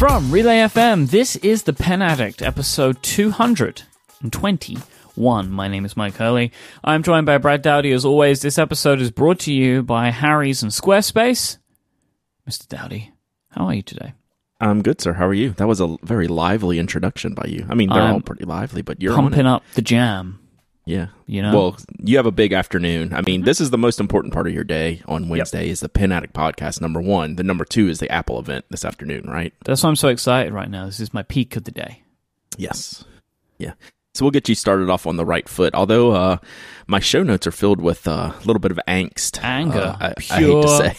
From Relay FM, this is The Pen Addict, episode 221. My name is Mike Hurley. I'm joined by Brad Dowdy. As always, this episode is brought to you by Harry's and Squarespace. Mr. Dowdy, how are you today? I'm good, sir. How are you? That was a very lively introduction by you. I mean, they're I'm all pretty lively, but you're Pumping up the jam. Yeah. you know? Mm-hmm. Well, you have a big afternoon. I mean, this is the most important part of your day on Wednesday is the Pen Addict podcast, number one. The number two is the Apple event this afternoon, right? That's why I'm so excited right now. This is my peak of the day. Yes. Yeah. So we'll get you started off on the right foot. Although uh, my show notes are filled with uh, a little bit of angst. Anger. Uh, I, I hate to say.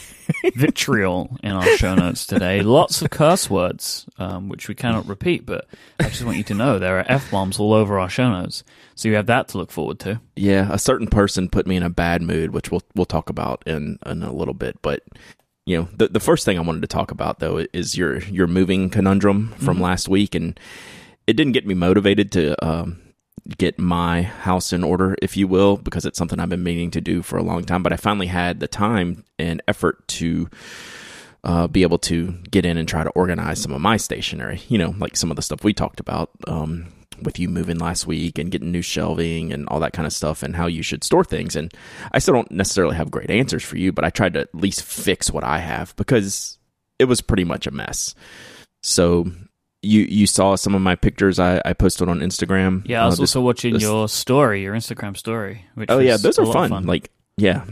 Vitriol in our show notes today. Lots of curse words, um, which we cannot repeat, but I just want you to know there are F bombs all over our show notes. So you have that to look forward to. Yeah, a certain person put me in a bad mood, which we'll we'll talk about in in a little bit. But you know, the the first thing I wanted to talk about though is your your moving conundrum from last week, and it didn't get me motivated to um, get my house in order, if you will, because it's something I've been meaning to do for a long time. But I finally had the time and effort to. Uh, be able to get in and try to organize some of my stationery, you know, like some of the stuff we talked about, um, with you moving last week and getting new shelving and all that kind of stuff and how you should store things. And I still don't necessarily have great answers for you, but I tried to at least fix what I have because it was pretty much a mess. So you you saw some of my pictures I, I posted on Instagram. Yeah, I was Uh, this- also watching this- your story, your Instagram story. Which Oh yeah, those are of fun. Like yeah.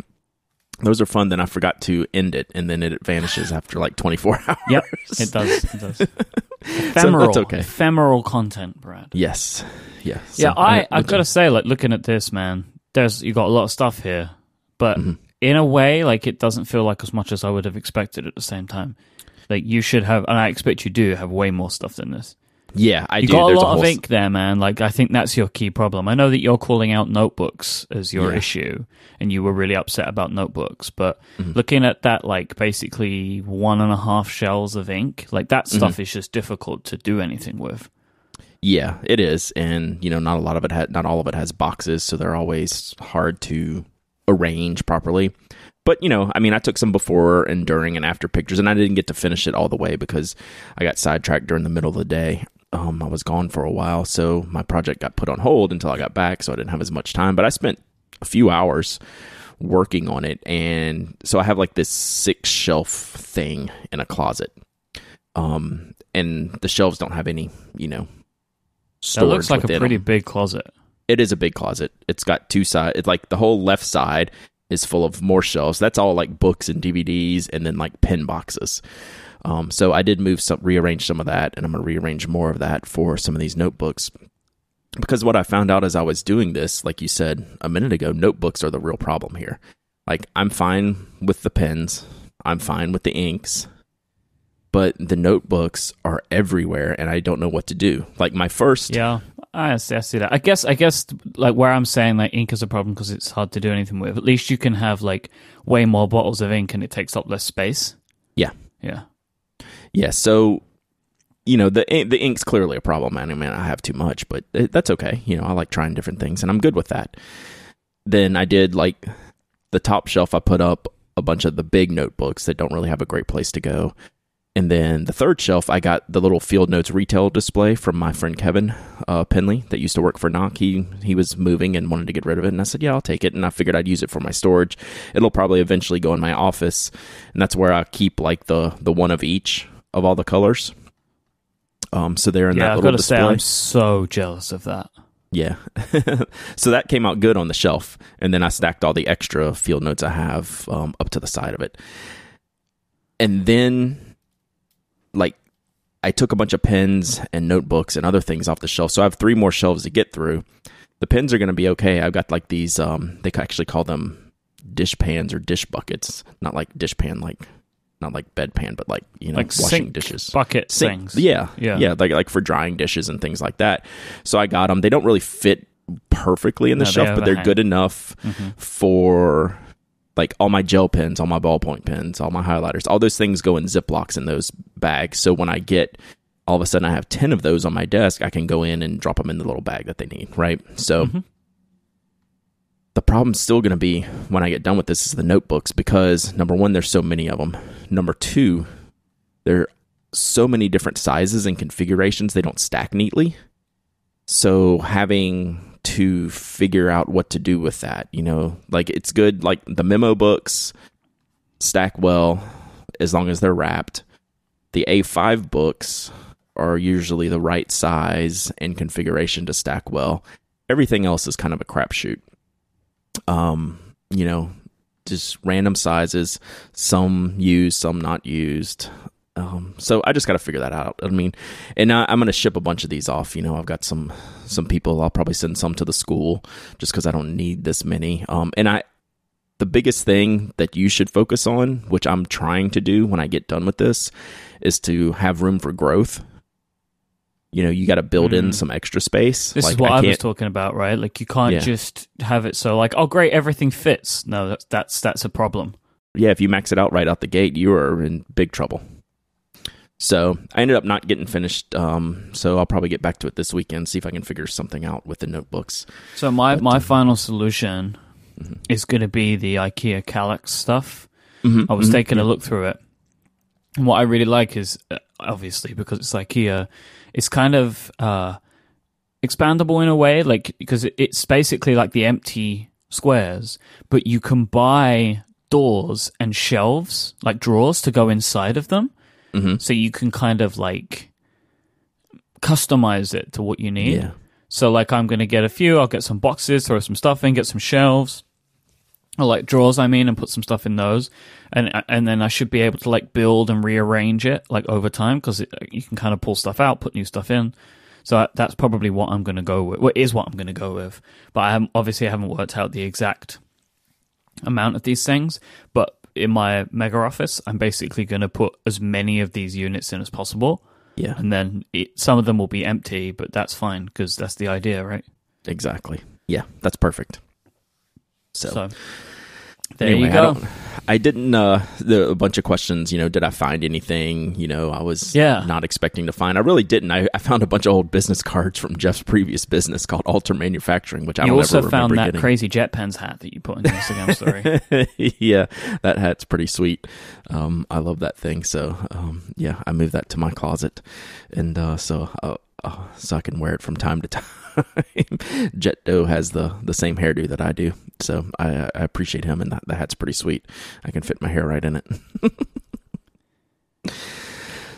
Those are fun. Then I forgot to end it, and then it vanishes after like 24 hours. Yep, it does. It does. Ephemeral, that's okay. ephemeral content, Brad. Yes. yes. yeah, So, I uh, I've got to say, like looking at this, man, there's you got a lot of stuff here, but Mm-hmm. in a way, like it doesn't feel like as much as I would have expected at the same time. Like you should have, and I expect you do have way more stuff than this. Yeah, I You do. got a There's lot of ink there, man. Like I think that's your key problem. I know that you're calling out notebooks as your Yeah. issue, and you were really upset about notebooks. But Mm-hmm. looking at that, like basically one and a half shells of ink, like that Mm-hmm. stuff is just difficult to do anything with. Yeah, it is, and you know, not a lot of it, ha- not all of it has boxes, so they're always hard to arrange properly. But you know, I mean, I took some before and during and after pictures, and I didn't get to finish it all the way because I got sidetracked during the middle of the day. Um, I was gone for a while, so my project got put on hold until I got back, so I didn't have as much time. But I spent a few hours working on it, and so I have like this six shelf thing in a closet. Um, and the shelves don't have any, you know, That storage looks like a pretty them. big closet. It is a big closet. It's got two sides. It's like the whole left side is full of more shelves. That's all like books and DVDs, and then like pen boxes. Um, so I did move some, rearrange some of that, and I'm going to rearrange more of that for some of these notebooks. Because what I found out as I was doing this, like you said a minute ago, notebooks are the real problem here. Like I'm fine with the pens, I'm fine with the inks, but the notebooks are everywhere, and I don't know what to do. Like my first, Yeah, I see, I see that. I guess, I guess, like where I'm saying like ink is a problem because it's hard to do anything with. At least you can have like way more bottles of ink and it takes up less space. yeah, Yeah. Yeah, so you know the the ink's clearly a problem. I mean, I have too much, but eh, that's okay. You know, I like trying different things, and I'm good with that. Then I did like the top shelf. I put up a bunch of the big notebooks that don't really have a great place to go, and then the third shelf, I got the little Field Notes retail display from my friend Kevin uh, Penley that used to work for Nock. He he was moving and wanted to get rid of it, and I said, "Yeah, I'll take it." And I figured I'd use it for my storage. It'll probably eventually go in my office, and that's where I keep like the the one of each of all the colors. Um, so they're in Yeah, that I've little got to say, display. I'm so jealous of that. Yeah. so that came out good on the shelf. And then I stacked all the extra field notes I have um, up to the side of it. And then, like, I took a bunch of pens and notebooks and other things off the shelf. So I have three more shelves to get through. The pens are going to be okay. I've got like these, um, they actually call them dish pans or dish buckets. Not like dish pan, like, not like bedpan, but like, you know, Like washing sink dishes bucket sink- things. Yeah, Yeah. yeah, like like for drying dishes and things like that. So I got them. They don't really fit perfectly in the No, they shelf, but they're overhang. good enough for like all my gel pens, all my ballpoint pens, all my highlighters. All those things go in Ziplocs in those bags. So when I get all of a sudden I have 10 of those on my desk, I can go in and drop them in the little bag that they need, right? So mm-hmm. the problem's still going to be when I get done with this is the notebooks because number one, there's so many of them. Number two, they're so many different sizes and configurations, they don't stack neatly. So having to figure out what to do with that, you know, like it's good, like the memo books stack well as long as they're wrapped. The A5 books are usually the right size and configuration to stack well. Everything else is kind of a crapshoot. Um, you know, just random sizes, some used, some not used. Um, so I just got to figure that out. I mean, and I, I'm going to ship a bunch of these off. You know, I've got some some people. I'll probably send some to the school just because I don't need this many. Um, and I, the biggest thing that you should focus on, which I'm trying to do when I get done with this, is to have room for growth. You know, you got to build in Mm. some extra space. This Like, is what I, was talking about, right? Like you can't Yeah. just have it so like, oh great, everything fits. No, that's that's that's a problem. yeah, if you max it out right out the gate, you are in big trouble. So I ended up not getting finished. Um, so I'll probably get back to it this weekend, see if I can figure something out with the notebooks. So my But, my uh, final solution Mhm. is going to be the IKEA Kallax stuff. Mhm, I was mhm, taking a look through it. And what I really like is uh, obviously because it's IKEA, it's kind of uh, expandable in a way, like because it's basically like the empty squares, but you can buy doors and shelves, like drawers, to go inside of them, Mhm. so you can kind of like customize it to what you need. Yeah. So like I'm gonna get a few. I'll get some boxes, throw some stuff in, get some shelves, or like drawers. I mean, and put some stuff in those, and and then I should be able to like build and rearrange it like over time because you can kind of pull stuff out, put new stuff in. So I- that's probably what I'm gonna go with. What is what I'm gonna go with? But I haven't, obviously I haven't worked out the exact amount of these things. But in my mega office, I'm basically gonna put as many of these units in as possible, Yeah. and then it, some of them will be empty, but that's fine because that's the idea, right? Exactly. Yeah, that's perfect. So, So there anyway, you go. I didn't. Uh, the a bunch of questions. You know, did I find anything? You know, I was Yeah. not expecting to find. I really didn't. I, I found a bunch of old business cards from Jeff's previous business called Alter Manufacturing, which I You also found that getting. crazy JetPens hat that you put in your Instagram story. yeah, that hat's pretty sweet. Um, I love that thing. So, um, yeah, I moved that to my closet, and uh, so uh, uh, so I can wear it from time to time. Jet Doe has the the same hairdo that I do, so I, I appreciate him, and that the hat's pretty sweet. I can fit my hair right in it.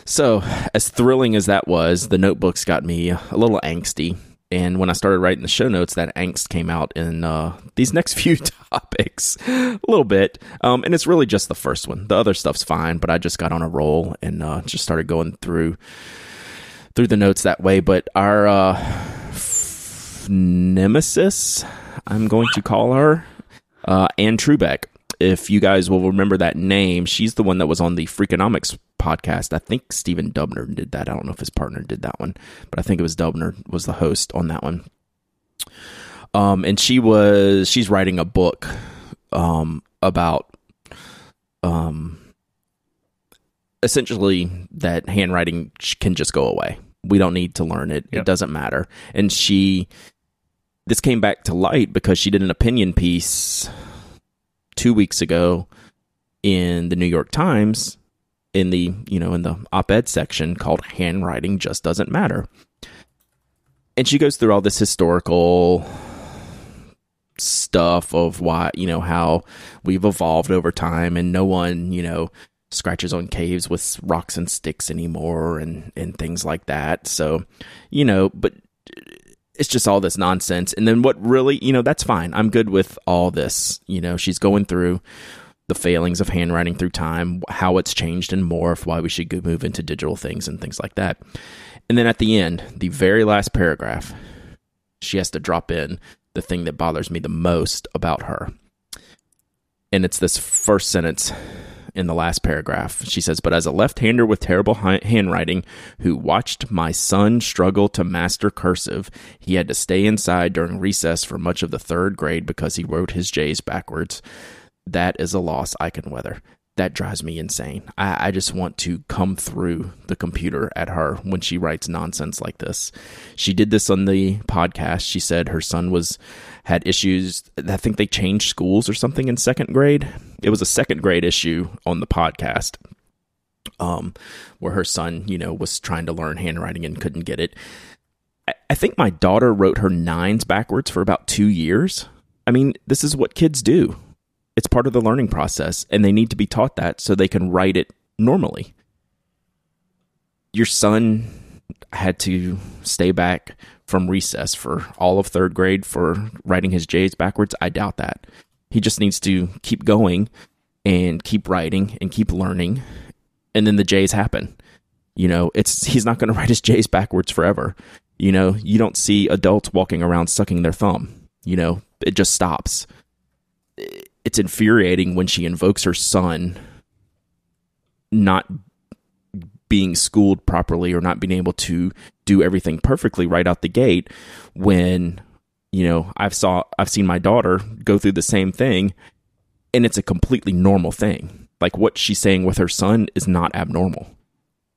so, as thrilling as that was, the notebooks got me a little angsty. And when I started writing the show notes, that angst came out in uh, these next few topics a little bit. Um, and it's really just the first one. The other stuff's fine, but I just got on a roll and uh, just started going through through the notes that way. But our uh, nemesis, I'm going to call her, uh, Anne Trubek. If you guys will remember that name, she's the one that was on the Freakonomics podcast. I think Stephen Dubner did that. I don't know if his partner did that one, but I think it was Dubner was the host on that one. Um, and she was she's writing a book um about um essentially that handwriting can just go away. We don't need to learn it. It doesn't matter. And she this came back to light because she did an opinion piece 2 weeks ago in the New York Times in the, you know, in the op-ed section called handwriting just doesn't matter. And she goes through all this historical stuff of why, you know, how we've evolved over time and no one, you know, scratches on caves with rocks and sticks anymore and and things like that. So, you know, but it's just all this nonsense. And then what really, you know, that's fine. I'm good with all this. You know, she's going through the failings of handwriting through time, how it's changed and morphed, why we should move into digital things and things like that. And then at the end, the very last paragraph, she has to drop in the thing that bothers me the most about her. And it's this first sentence in the last paragraph. She says, But as a left hander with terrible handwriting who watched my son struggle to master cursive, he had to stay inside during recess for much of the third grade because he wrote his J's backwards. That is a loss I can weather. That drives me insane. I, I just want to come through the computer at her when she writes nonsense like this. She did this on the podcast. She said her son was had issues. I think they changed schools or something in second grade. It was a second grade issue on the podcast. um, where her son, you know, was trying to learn handwriting and couldn't get it. I, I think my daughter wrote her nines backwards for about two years. I mean, this is what kids do. It's part of the learning process, and they need to be taught that so they can write it normally. Your son had to stay back from recess for all of third grade for writing his J's backwards. I doubt that. He just needs to keep going and keep writing and keep learning and then the J's happen. You know, it's he's not going to write his J's backwards forever. You know, you don't see adults walking around sucking their thumb. You know, it just stops. It's infuriating when she invokes her son not being schooled properly or not being able to do everything perfectly right out the gate when you know I've saw I've seen my daughter go through the same thing and it's a completely normal thing like what she's saying with her son is not abnormal.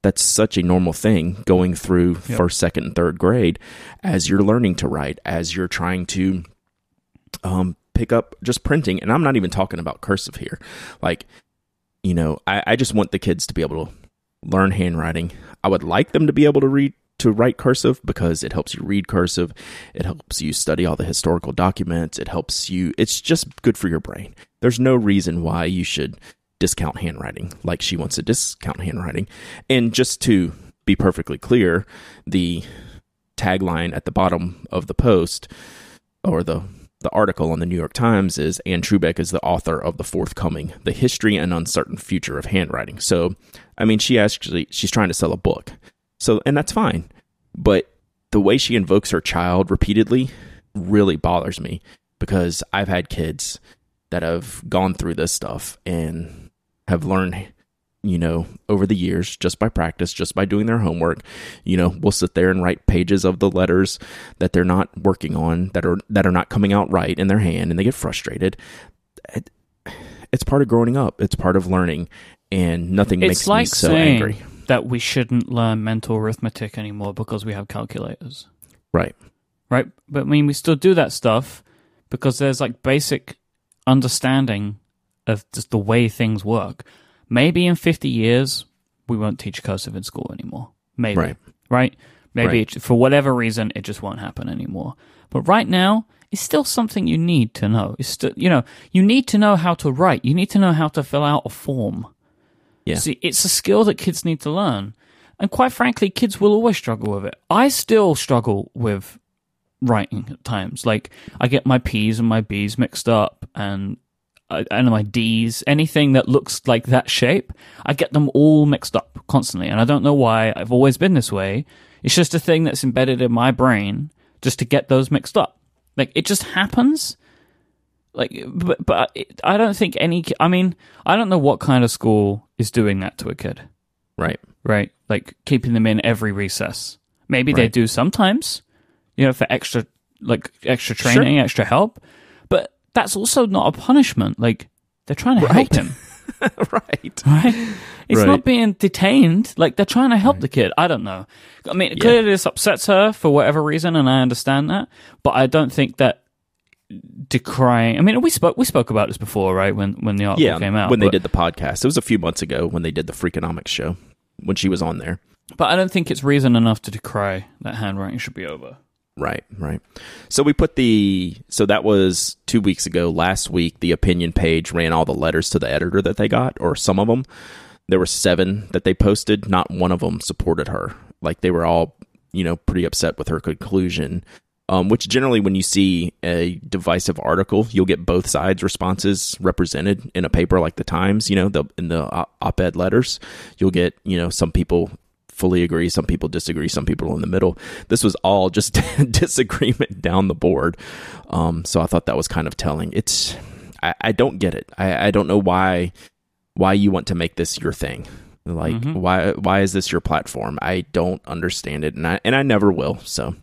That's such a normal thing going through yep. first, second, and third grade as you're learning to write, as you're trying to um, pick up just printing. And I'm not even talking about cursive here. Like, you know, I, I just want the kids to be able to learn handwriting. I would like them to be able to read to write cursive because it helps you read cursive. It helps you study all the historical documents. It helps you, it's just good for your brain. There's no reason why you should discount handwriting like she wants to discount handwriting. And just to be perfectly clear, the tagline at the bottom of the post or the the article on the New York Times is Anne Trubek is the author of the forthcoming The History and Uncertain Future of Handwriting. So, I mean, she actually she's trying to sell a book. So, and that's fine. But the way she invokes her child repeatedly really bothers me because I've had kids that have gone through this stuff and have learned you know, over the years, just by practice, just by doing their homework, you know, we'll sit there and write pages of the letters that they're not working on, that are that are not coming out right in their hand, and they get frustrated. It, it's part of growing up. It's part of learning, and nothing it's makes like me so angry. That we shouldn't learn mental arithmetic anymore because we have calculators. Right. Right. But I mean, we still do that stuff because there's like basic understanding of just the way things work. Maybe in 50 years, we won't teach cursive in school anymore. Maybe. Right. right? Maybe right. It, for whatever reason, it just won't happen anymore. But right now, it's still something you need to know. It's still, you know, you need to know how to write. You need to know how to fill out a form. Yeah. See, it's a skill that kids need to learn. And quite frankly, kids will always struggle with it. I still struggle with writing at times. Like, I get my P's and my B's mixed up, and I, I know my D's, anything that looks like that shape, I get them all mixed up constantly. And I don't know why I've always been this way. It's just a thing that's embedded in my brain just to get those mixed up. Like it just happens. Like, but, but I don't think any, I mean, I don't know what kind of school is doing that to a kid. Right. Right. Like keeping them in every recess. Maybe right. they do sometimes, you know, for extra, like extra training, sure. extra help that's also not a punishment. Like they're trying to right. help him. right. Right. It's right. not being detained. Like they're trying to help right. the kid. I don't know. I mean, yeah. clearly this upsets her for whatever reason, and I understand that. But I don't think that decrying. I mean, we spoke we spoke about this before, right? When when the article yeah, came out, when they did the podcast, it was a few months ago when they did the Freakonomics show when she was on there. But I don't think it's reason enough to decry that handwriting should be over. Right, right. So we put the so that was two weeks ago. Last week, the opinion page ran all the letters to the editor that they got, or some of them. There were seven that they posted. Not one of them supported her. Like they were all, you know, pretty upset with her conclusion. Um, which generally, when you see a divisive article, you'll get both sides' responses represented in a paper like the Times. You know, the in the op-ed letters, you'll get you know some people fully agree. Some people disagree. Some people in the middle. This was all just disagreement down the board. Um, so I thought that was kind of telling. It's I, I don't get it. I, I don't know why why you want to make this your thing. Like mm-hmm. why why is this your platform? I don't understand it, and I and I never will. So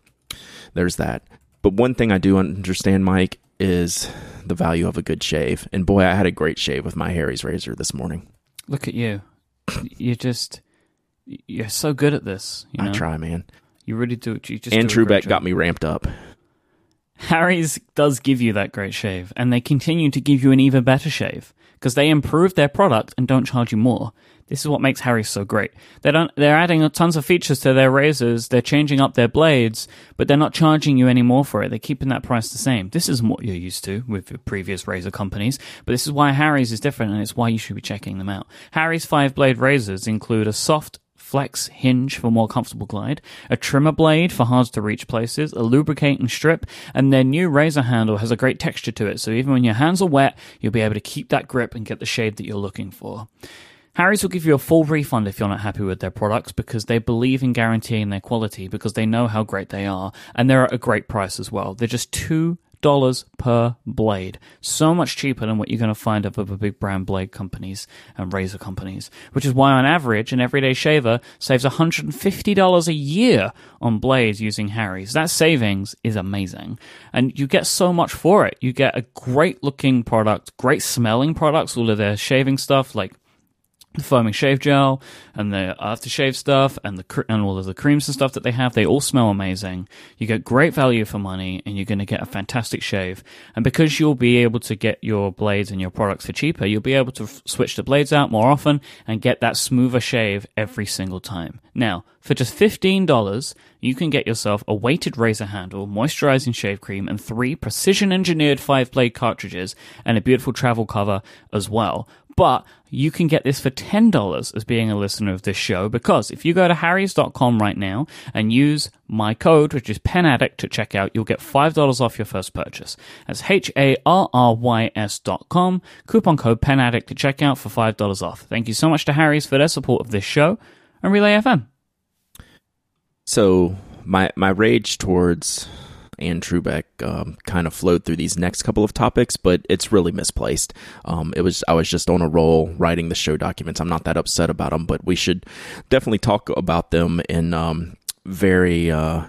there's that. But one thing I do understand, Mike, is the value of a good shave. And boy, I had a great shave with my Harry's razor this morning. Look at you. You just you're so good at this. You know? I try, man. You really do. You just Anne Trubek got me ramped up. Harry's does give you that great shave, and they continue to give you an even better shave because they improve their product and don't charge you more. This is what makes Harry's so great. They don't, they're adding tons of features to their razors. They're changing up their blades, but they're not charging you any more for it. They're keeping that price the same. This isn't what you're used to with your previous razor companies, but this is why Harry's is different and it's why you should be checking them out. Harry's five blade razors include a soft flex hinge for more comfortable glide, a trimmer blade for hard to reach places, a lubricating strip, and their new razor handle has a great texture to it, so even when your hands are wet, you'll be able to keep that grip and get the shade that you're looking for. Harry's will give you a full refund if you're not happy with their products because they believe in guaranteeing their quality because they know how great they are and they're at a great price as well. They're just two dollars per blade. So much cheaper than what you're going to find of other big brand blade companies and razor companies. Which is why on average an everyday shaver saves $150 a year on blades using Harry's. That savings is amazing. And you get so much for it. You get a great looking product, great smelling products, all of their shaving stuff like the foaming shave gel and the aftershave stuff and the and all of the creams and stuff that they have they all smell amazing. You get great value for money and you're going to get a fantastic shave. And because you'll be able to get your blades and your products for cheaper you'll be able to f- switch the blades out more often and get that smoother shave every single time. Now for just $15 you can get yourself a weighted razor handle moisturizing shave cream and three precision engineered five blade cartridges and a beautiful travel cover as well but you can get this for $10 as being a listener of this show because if you go to harrys.com right now and use my code, which is penaddict to check out, you'll get $5 off your first purchase. That's H-A-R-R-Y-S dot com. Coupon code penaddict to check out for $5 off. Thank you so much to Harry's for their support of this show and Relay FM. So my my rage towards Anne Trubek um, kind of flowed through these next couple of topics, but it's really misplaced. Um, it was I was just on a roll writing the show documents. I'm not that upset about them, but we should definitely talk about them in um, very uh,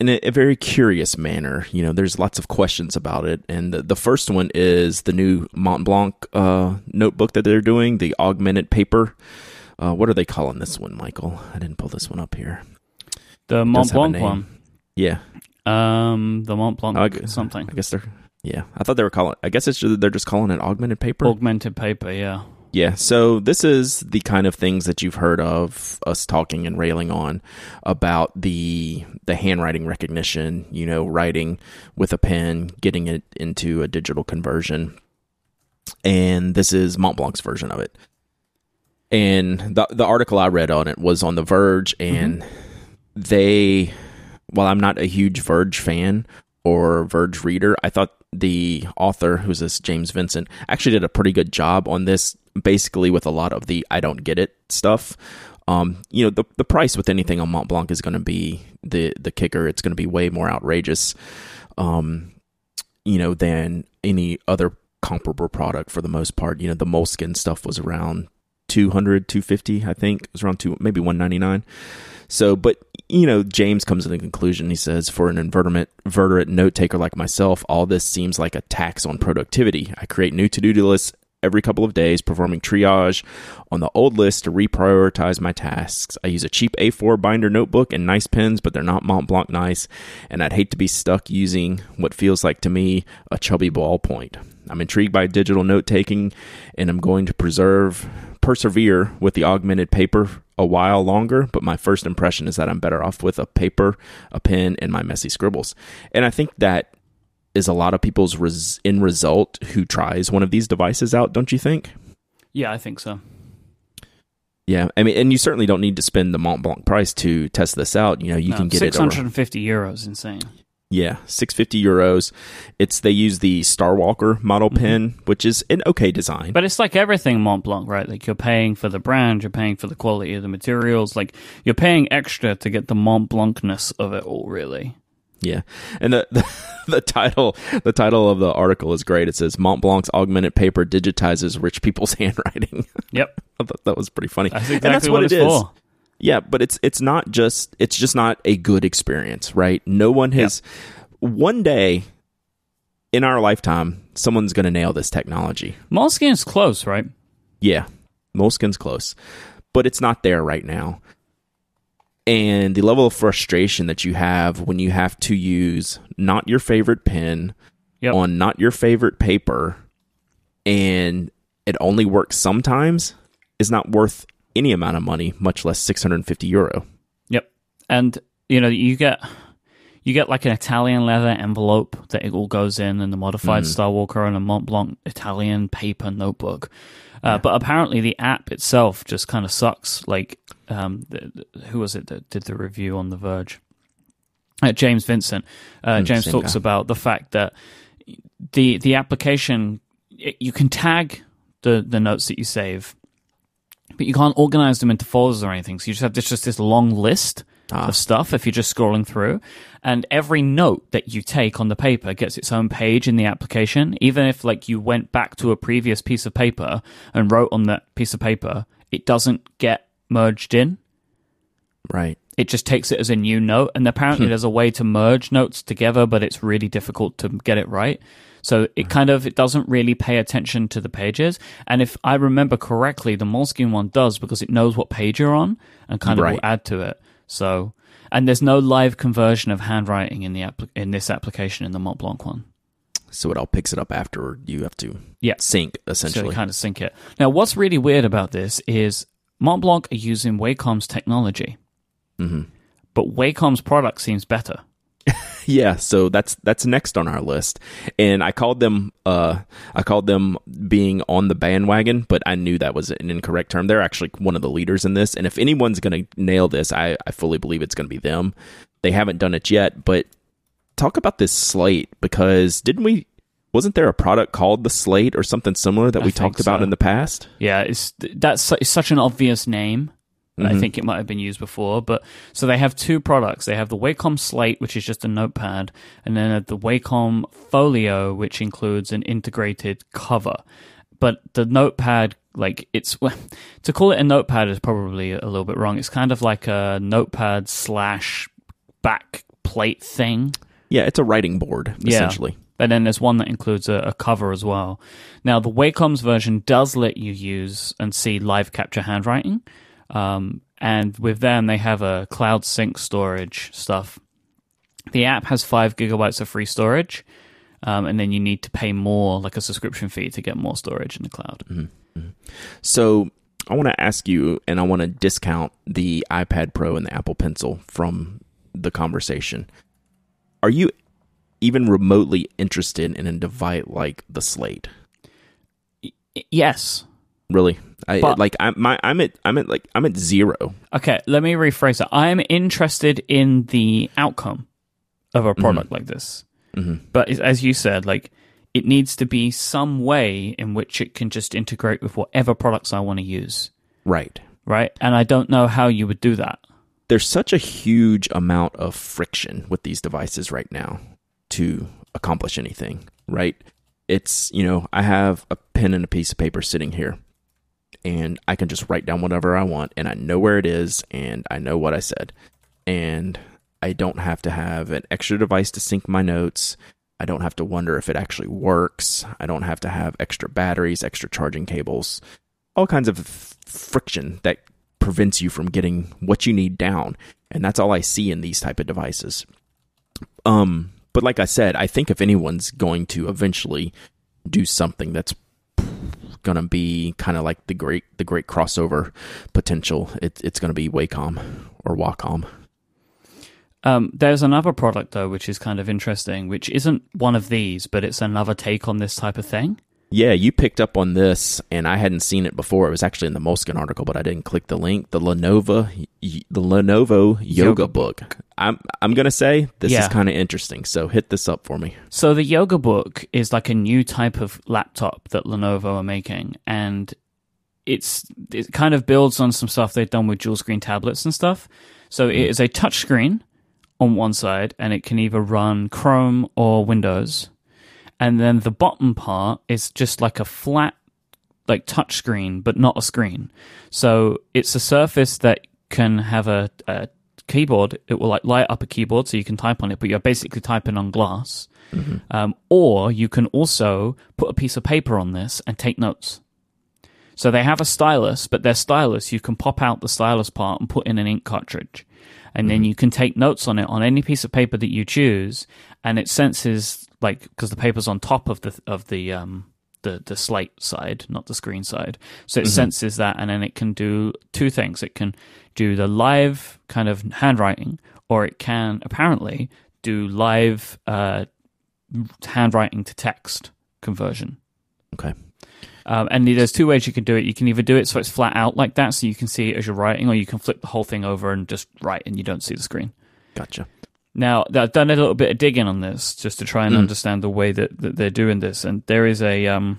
in a, a, very curious manner. You know, there's lots of questions about it, and the, the first one is the new Mont Blanc uh, notebook that they're doing, the augmented paper. Uh, what are they calling this one, Michael? I didn't pull this one up here. The Mont Blanc one. Yeah. Um, the Mont Blanc uh, something. I guess they're. Yeah, I thought they were calling. I guess it's just, they're just calling it augmented paper. Augmented paper, yeah. Yeah, so this is the kind of things that you've heard of us talking and railing on about the the handwriting recognition, you know, writing with a pen, getting it into a digital conversion. And this is Mont Blanc's version of it. And the the article I read on it was on The Verge and mm-hmm. they while I'm not a huge Verge fan or Verge reader, I thought the author, who's this James Vincent, actually did a pretty good job on this, basically with a lot of the I don't get it stuff. Um, you know, the the price with anything on Mont Blanc is going to be the the kicker. It's going to be way more outrageous, um, you know, than any other comparable product for the most part. You know, the Moleskine stuff was around 200, 250, I think. It was around two, maybe 199. So, but you know, James comes to the conclusion. He says, for an inverterate note taker like myself, all this seems like a tax on productivity. I create new to do lists every couple of days, performing triage on the old list to reprioritize my tasks. I use a cheap A4 binder notebook and nice pens, but they're not Mont Blanc nice, and I'd hate to be stuck using what feels like to me a chubby ballpoint. I'm intrigued by digital note taking, and I'm going to preserve persevere with the augmented paper a while longer, but my first impression is that I'm better off with a paper, a pen, and my messy scribbles. And I think that is a lot of people's res- end result who tries one of these devices out, don't you think? Yeah, I think so. Yeah, I mean, and you certainly don't need to spend the Mont Blanc price to test this out. You know, you no, can get 650 it. 650 euros, insane. Yeah, 650 euros. It's they use the Starwalker model mm-hmm. pen, which is an okay design. But it's like everything Montblanc, right? Like you're paying for the brand, you're paying for the quality of the materials, like you're paying extra to get the Montblancness of it all, really. Yeah, and the, the, the title the title of the article is great. It says Montblanc's augmented paper digitizes rich people's handwriting. Yep, I thought that was pretty funny. That's exactly and that's what, what it is. For. Yeah, but it's it's not just it's just not a good experience, right? No one has one day in our lifetime, someone's going to nail this technology. Moleskine's close, right? Yeah, Moleskine's close, but it's not there right now. And the level of frustration that you have when you have to use not your favorite pen yep. on not your favorite paper, and it only works sometimes is not worth any amount of money, much less 650 euro. Yep. And you know, you get you get like an Italian leather envelope that it all goes in, and the modified Star Walker and a Mont Blanc Italian paper notebook. Uh, But apparently, the app itself just kind of sucks. Like, um, the, the- who was it that did the review on The Verge? Uh, James Vincent. Uh, James talks guy. about the fact that the the application it, you can tag the the notes that you save, but you can't organize them into folders or anything. So you just have this just this long list Ah. of stuff if you're just scrolling through, and every note that you take on the paper gets its own page in the application. Even if like you went back to a previous piece of paper and wrote on that piece of paper, it doesn't get merged in Right. It just takes it as a new note. And apparently hmm. there's a way to merge notes together but it's really difficult to get it right. So it kind of it doesn't really pay attention to the pages. And if i remember correctly the moleskine one does because it knows what page you're on and kind of Right. will add to it. So and there's no live conversion of handwriting in the app in this application in the mont blanc one. So it all picks it up after you have to Yeah. sync so essentially. you kind of sync it. Now what's really weird about this is mont blanc are using wacom's technology Mm-hmm. but wacom's product seems better Yeah, so that's that's next on our list, and I called them uh I called them being on the bandwagon, but I knew that was an incorrect term. They're actually one of the leaders in this, and if anyone's going to nail this, I I fully believe it's going to be them. They haven't done it yet, but talk about this slate because didn't we? Wasn't there a product called the Slate or something similar that I we talked about in the past? Yeah, it's that's it's such an obvious name. That I mm-hmm. think it might have been used before, but so they have two products. They have the Wacom Slate, which is just a notepad, and then the Wacom Folio, which includes an integrated cover. But the notepad, like it's to call it a notepad is probably a little bit wrong. It's kind of like a notepad slash back plate thing. Yeah, it's a writing board essentially. And then there's one that includes a, a cover as well. Now, the Wacom's version does let you use and see live capture handwriting. Um, and with them, they have a cloud sync storage stuff. The app has five gigabytes of free storage. Um, and then you need to pay more, like a subscription fee, to get more storage in the cloud. So I want to ask you, and I want to discount the iPad Pro and the Apple Pencil from the conversation. Are you even remotely interested in a device like the Slate? Y- Yes. Really? I But- like I'm my I'm at I'm at like I'm at zero. Okay, let me rephrase it. I am interested in the outcome of a mm-hmm. product like this. Mm-hmm. But as- as you said, like it needs to be some way in which it can just integrate with whatever products I want to use, Right. right? And I don't know how you would do that. There's such a huge amount of friction with these devices right now to accomplish anything, right? It's, you know, I have a pen and a piece of paper sitting here and I can just write down whatever I want and I know where it is and I know what I said. And I don't have to have an extra device to sync my notes. I don't have to wonder if it actually works. I don't have to have extra batteries, extra charging cables, all kinds of friction that prevents you from getting what you need down. And that's all I see in these type of devices. Um, but like I said, I think if anyone's going to eventually do something that's gonna be kind of like the great the great crossover potential, it, it's gonna be Wacom or Wacom. Um, there's another product though, which is kind of interesting, which isn't one of these, but it's another take on this type of thing. Yeah, you picked up on this, and I hadn't seen it before. It was actually in the Moleskine article, but I didn't click the link. The Lenovo, the Lenovo Yoga, Yoga Book. I'm I'm gonna say this Yeah. is kind of interesting. So hit this up for me. So the Yoga Book is like a new type of laptop that Lenovo are making, and it's it kind of builds on some stuff they've done with dual screen tablets and stuff. So it mm. is a touchscreen on one side, and it can either run Chrome or Windows, and then the bottom part is just like a flat like touchscreen, but not a screen. So it's a surface that can have a, a keyboard. It will like light up a keyboard so you can type on it, but you're basically typing on glass. Um, or you can also put a piece of paper on this and take notes. So they have a stylus, but their stylus, you can pop out the stylus part and put in an ink cartridge. And then you can take notes on it on any piece of paper that you choose, and it senses like because the paper's on top of the of the um, the the slate side, not the screen side. So it senses that, and then it can do two things. It can do the live kind of handwriting, or it can apparently do live uh, handwriting to text conversion. Okay. Um, and there's two ways you can do it. You can either do it so it's flat out like that, so you can see it as you're writing, or you can flip the whole thing over and just write, and you don't see the screen. Gotcha. Now, I've done a little bit of digging on this just to try and Mm. understand the way that, that they're doing this, and there is a um,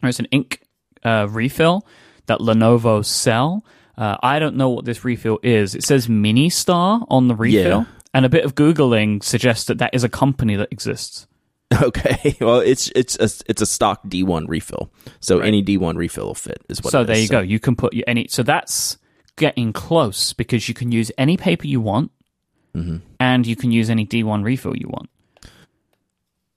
there's an ink uh, refill that Lenovo sell. Uh, I don't know what this refill is. It says Mini Star on the refill, Yeah. and a bit of googling suggests that that is a company that exists. Okay. Well, it's it's a it's a stock D1 refill, so Right. any D1 refill will fit. Is what. so it there is. you go. You can put any. So that's getting close because you can use any paper you want, Mm-hmm. and you can use any D1 refill you want.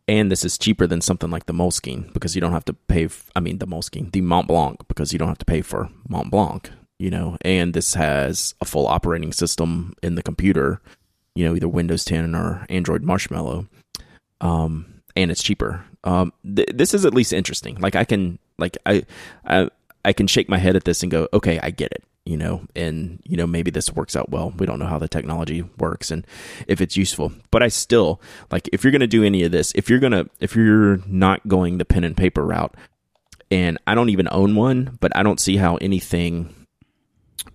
And this is cheaper than something like the Moleskine because you don't have to pay. F- I mean, the Moleskine, the Mont Blanc, because you don't have to pay for Mont Blanc. You know, and this has a full operating system in the computer. You know, either Windows 10 or Android Marshmallow. Um, and it's cheaper. Um, th- this is at least interesting. Like I can, like I, I, I can shake my head at this and go, okay, I get it. You know, and you know maybe this works out well. We don't know how the technology works and if it's useful. But I still like if you're going to do any of this, if you're gonna, if you're not going the pen and paper route, and I don't even own one, but I don't see how anything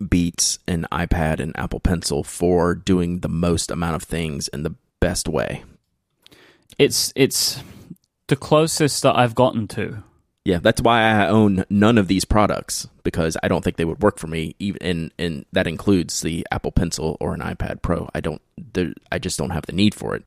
beats an iPad and Apple Pencil for doing the most amount of things in the best way. It's it's the closest that I've gotten to. Yeah, that's why I own none of these products because I don't think they would work for me. Even and and that includes the Apple Pencil or an iPad Pro. I don't. I just don't have the need for it.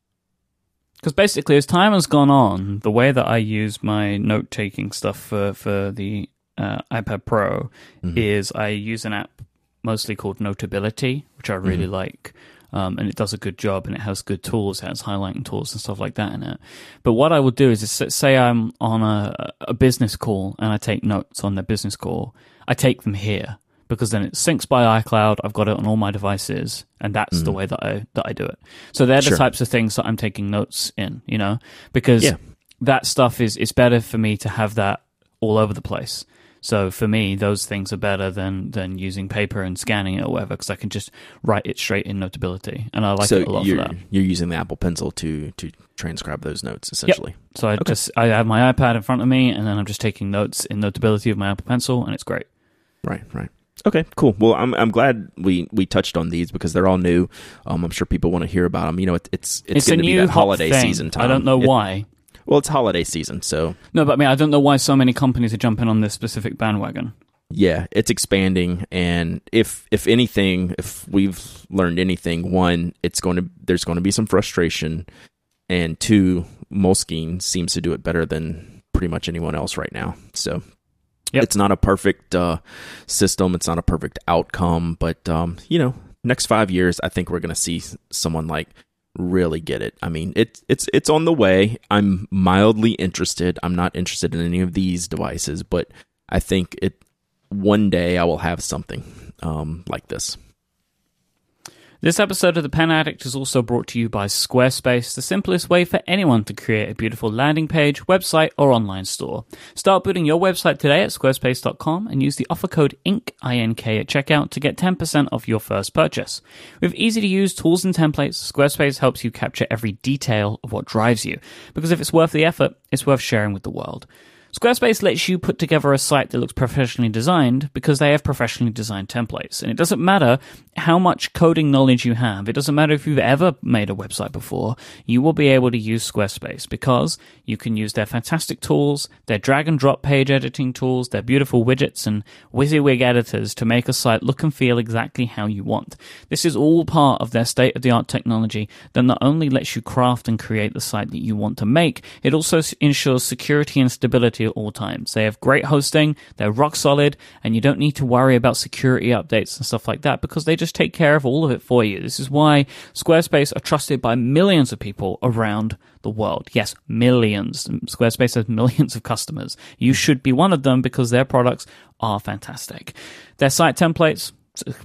Because basically, as time has gone on, the way that I use my note taking stuff for, for the uh, iPad Pro is I use an app mostly called Notability, which I really like. Um, and it does a good job and it has good tools. It has highlighting tools and stuff like that in it. But what I would do is, is say I'm on a, a business call and I take notes on the business call, I take them here because then it syncs by iCloud. I've got it on all my devices, and that's the way that I that I do it. So they're the Sure. types of things that I'm taking notes in, you know, because Yeah. that stuff is it's better for me to have that all over the place. So for me, those things are better than than using paper and scanning it or whatever, because I can just write it straight in Notability, and I like so it a lot for you're that. you're using the Apple Pencil to to transcribe those notes essentially. Yep. So I just I have my iPad in front of me, and then I'm just taking notes in Notability of my Apple Pencil, and it's great. Right, right. Okay, cool. Well, I'm I'm glad we we touched on these because they're all new. Um, I'm sure people want to hear about them. You know, it, it's it's, It's, a going to be new that holiday thing. season time. I don't know It- why. Well, it's holiday season, so No, but I mean, I don't know why so many companies are jumping on this specific bandwagon. yeah, it's expanding. And if if anything, if we've learned anything, one, it's going to there's going to be some frustration, and two, Moleskine seems to do it better than pretty much anyone else right now. So Yep. it's not a perfect uh, system. It's not a perfect outcome, but um, you know, next five years, I think we're going to see someone like really get it. I mean, it's it's it's on the way. I'm mildly interested. I'm not interested in any of these devices, but I think it one day I will have something um, like this. This episode of The Pen Addict is also brought to you by Squarespace, the simplest way for anyone to create a beautiful landing page, website, or online store. Start building your website today at squarespace.com and use the offer code INK, I-N-K at checkout to get 10% off your first purchase. With easy to use tools and templates, Squarespace helps you capture every detail of what drives you. Because if it's worth the effort, it's worth sharing with the world. Squarespace lets you put together a site that looks professionally designed because they have professionally designed templates. And it doesn't matter how much coding knowledge you have, it doesn't matter if you've ever made a website before, you will be able to use Squarespace because you can use their fantastic tools, their drag and drop page editing tools, their beautiful widgets and WYSIWYG editors to make a site look and feel exactly how you want. This is all part of their state of the art technology that not only lets you craft and create the site that you want to make, it also ensures security and stability at all times. They have great hosting, they're rock solid, and you don't need to worry about security updates and stuff like that because they just take care of all of it for you. This is why Squarespace are trusted by millions of people around the world. Yes, millions. Squarespace has millions of customers. You should be one of them because their products are fantastic. Their site templates,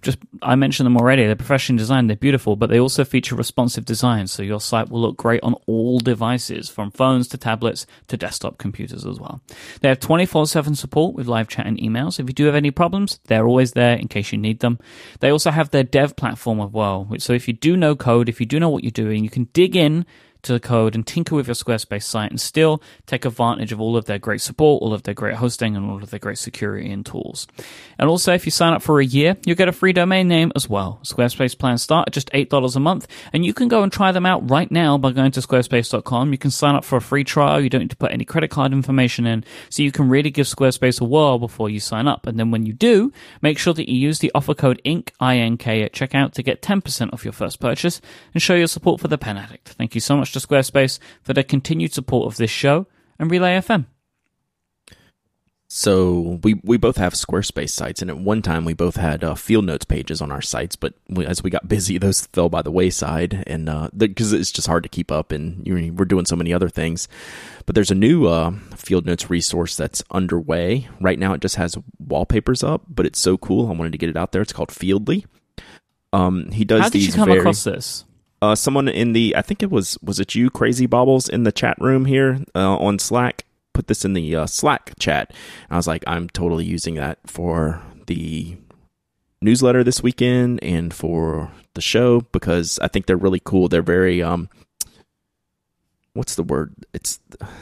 just I mentioned them already. They're professionally designed, they're beautiful, but they also feature responsive design, so your site will look great on all devices, from phones to tablets to desktop computers as well. They have 24/7 support with live chat and emails. If you do have any problems, they're always there in case you need them. They also have their dev platform as well, so if you do know code, if you do know what you're doing, you can dig in to the code and tinker with your Squarespace site and still take advantage of all of their great support, all of their great hosting, and all of their great security and tools. And also, if you sign up for a year, you'll get a free domain name as well. Squarespace plans start at just $8 a month, and you can go and try them out right now by going to squarespace.com. You can sign up for a free trial. You don't need to put any credit card information in, so you can really give Squarespace a whirl before you sign up. And then when you do, make sure that you use the offer code INK, I-N-K at checkout to get 10% off your first purchase and show your support for the Pen Addict. Thank you so much to Squarespace for their continued support of this show and Relay FM. So we we both have Squarespace sites, and at one time we both had uh, field notes pages on our sites. But we, as we got busy, those fell by the wayside, and because uh, it's just hard to keep up, and you know, we're doing so many other things. But there's a new uh, field notes resource that's underway right now. It just has wallpapers up, but it's so cool. I wanted to get it out there. It's called Feildly. Um, he does How did these you come very, across this? Uh, someone in the I think it was was it you Crazy Bobbles in the chat room here uh, on Slack put this in the uh, Slack chat. And I was like, I'm totally using that for the newsletter this weekend and for the show because I think they're really cool. They're very um, what's the word? It's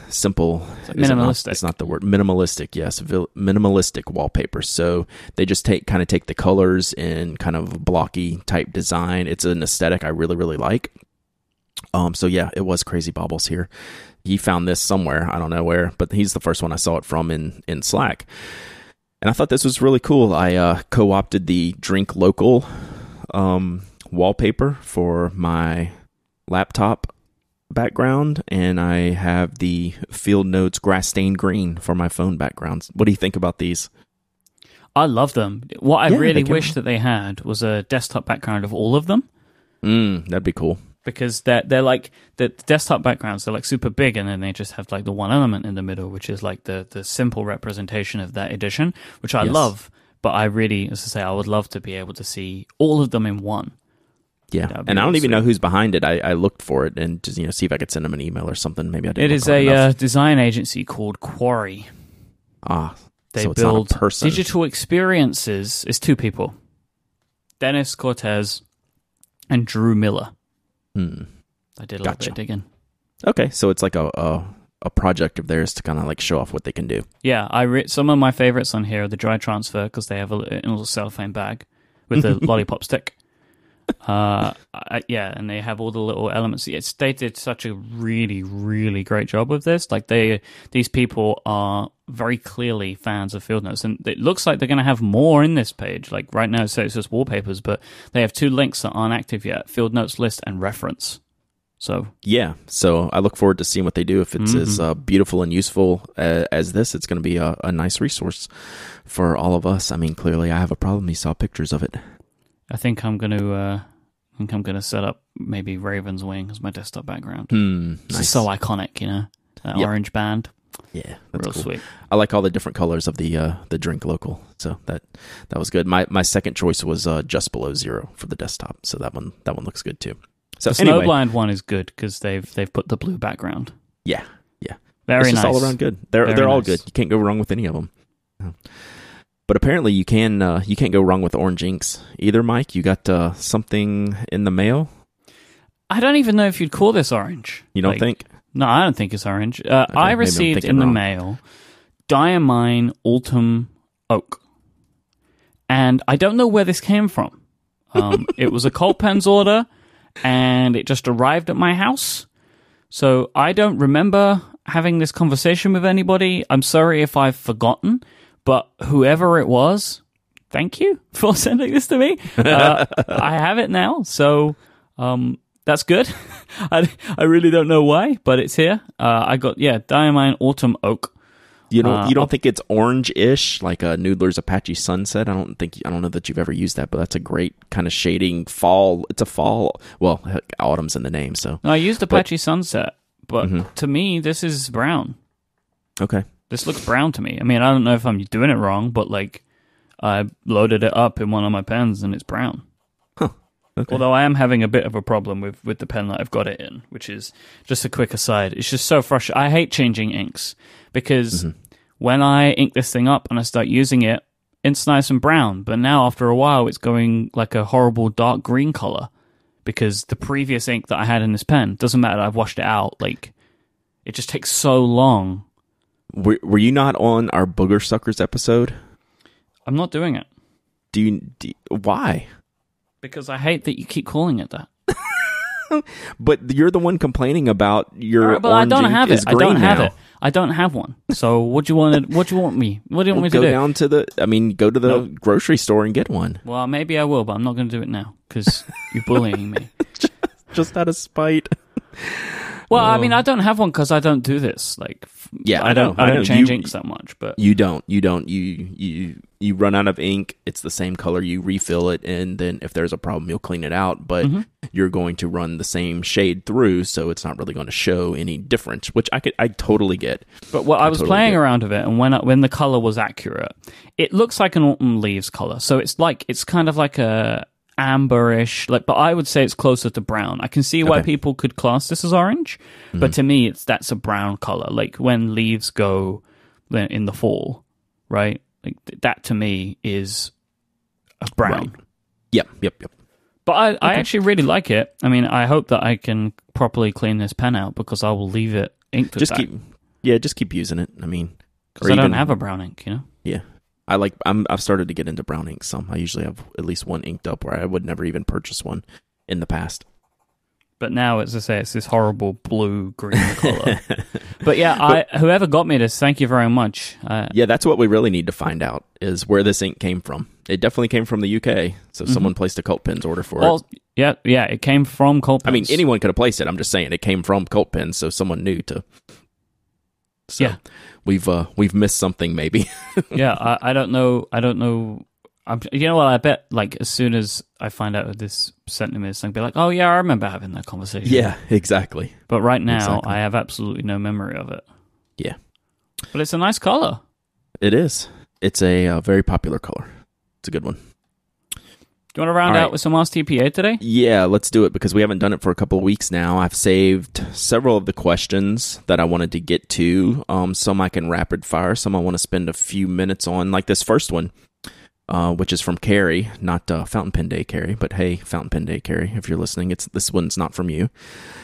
simple. Is it not? minimalistic. It's not the word minimalistic. Yes, vil- minimalistic wallpaper. So they just take kind of take the colors in kind of blocky type design. It's an aesthetic I really really like. Um, so yeah, it was Crazy Bobbles here. He found this somewhere, I don't know where, but he's the first one I saw it from in in Slack. And I thought this was really cool. I uh, co-opted the Drink Local um, wallpaper for my laptop background, and I have the Field Notes grass stained green for my phone backgrounds. What do you think about these? I love them. What I Yeah, really wish that they had was a desktop background of all of them. Mm, that'd be cool. because they're they're like the desktop backgrounds they're like super big and then they just have like the one element in the middle which is like the the simple representation of that edition which I Yes. love but I really as I say I would love to be able to see all of them in one Yeah, and I don't even know who's behind it. I, I looked for it and just you know see if I could send them an email or something. Maybe I didn't. it look a uh, design agency called Quarry ah. they so it's not a build digital experiences it's two people Dennis Cortez and Drew Miller Hmm. I did a Gotcha. little bit of digging Okay, so it's like a a, a project of theirs to kind of like show off what they can do. Yeah, I re- some of my favorites on here are the dry transfer because they have a, a little cellophane bag with the lollipop stick. Uh, I, yeah, and they have all the little elements. It's they did such a really, really great job with this. Like they, these people are very clearly fans of Field Notes, and it looks like they're going to have more in this page. Like right now, it says it's just wallpapers, but they have two links that aren't active yet: Field Notes list and reference. So Yeah, so I look forward to seeing what they do. If it's Mm-hmm. as uh, beautiful and useful uh, as this, it's going to be a, a nice resource for all of us. I mean, clearly, I have a problem. You saw pictures of it. I think I'm going to, uh, I think I'm going to set up maybe Raven's Wing as my desktop background. Hmm, It's so iconic, you know. That Yep. orange band, yeah, that's real cool. sweet. I like all the different colors of the uh, the drink local. So that that was good. My my second choice was uh, just below zero for the desktop. So that one that one looks good too. So The anyway, Snowblind one is good because they've they've put the blue background. yeah, yeah. Very it's just nice. all around good. They're Very they're all nice. good. You can't go wrong with any of them. But apparently you can uh, you can't go wrong with orange inks either. Mike, you got uh, something in the mail? I don't even know if you'd call this orange. You don't Like, think? No, I don't think it's orange. Uh, Okay, I received in the wrong. mail Diamine Autumn Oak, and I don't know where this came from. Um, it was a Cult Pens order, and it just arrived at my house. So I don't remember having this conversation with anybody. I'm sorry if I've forgotten, but whoever it was, thank you for sending this to me. Uh, I have it now, so um, that's good. I, I really don't know why, but it's here. Uh, I got yeah, Diamine Autumn Oak. You don't Uh, you don't I'll- think it's orange-ish like a Noodler's Apache Sunset? I don't think I don't know that you've ever used that, but that's a great kind of shading fall. It's a fall. Well, heck, autumn's in the name, so I used Apache Sunset, but Mm-hmm. to me, this is brown. okay. This looks brown to me. I mean, I don't know if I'm doing it wrong, but like, I loaded it up in one of my pens and it's brown. Okay. Although I am having a bit of a problem with, with the pen that I've got it in, which is just a quick aside. It's just so frustrating. I hate changing inks because mm-hmm. when I ink this thing up and I start using it, it's nice and brown. But now after a while, it's going like a horrible dark green color because the previous ink that I had in this pen doesn't matter. I've washed it out. Like it just takes so long. Were, were you not on our Booger Suckers episode? I'm not doing it Do you, do you- why? because I hate that you keep calling it that. But you're the one complaining about your Alright, but I orange don't have is it. I don't have now. it. I don't have one. So what do you want? To, what do you want me? What do you want me to do? go do? down to the. I mean, go to the grocery store and get one. Well, maybe I will, but I'm not going to do it now because you're bullying me. Just out of spite. Well, I mean, I don't have one because I don't do this. Like, Yeah, I I don't. I, I don't change You- ink so much. But You don't. You don't. You you you run out of ink. It's the same color. You refill it, and then if there's a problem, you'll clean it out. But Mm-hmm. you're going to run the same shade through, so it's not really going to show any difference. Which I could. I totally get. but what I was totally playing get. around with it, and when I, when the color was accurate, it looks like an autumn leaves color. So it's like it's kind of like a amberish. Like, but I would say it's closer to brown. I can see why Okay. people could class this as orange, but mhm. to me, it's that's a brown color. Like when leaves go in the fall, right? Like that to me is a brown. Right. Yep. Yep. Yep. But I, I actually really like it. I mean, I hope that I can properly clean this pen out because I will leave it inked Just keep. Yeah. Just keep using it. I mean, because I don't have a brown ink, you know. Yeah. I like I'm I've started to get into brown ink some. I usually have at least one inked up where I would never even purchase one in the past. But now, as I say, it's this horrible blue green color. but yeah, I whoever got me this, thank you very much. Uh, Yeah, that's what we really need to find out is where this ink came from. It definitely came from the UK. So someone placed a Cult Pens order for it. yeah, yeah, it came from Cult I mean, anyone could have placed it. I'm just saying it came from Cult Pens, so someone knew to. So Yeah. We've uh we've missed something maybe. yeah, I, I don't know. I don't know. I'm, you know what? I bet like as soon as I find out that this sentiment me this, I'll be like, oh yeah, I remember having that conversation. yeah, exactly. But right now, Exactly. I have absolutely no memory of it. Yeah, But it's a nice color. it is. It's a uh, very popular color. It's a good one. You want to round All right. out with some Ask TPA today? Yeah, let's do it because we haven't done it for a couple of weeks now. I've saved several of the questions that I wanted to get to. Um, some I can rapid fire, some I want to spend a few minutes on, like this first one, uh, which is from Carrie, not uh, Fountain Pen Day Carrie, but hey, Fountain Pen Day Carrie, if you're listening, it's this one's not from you. It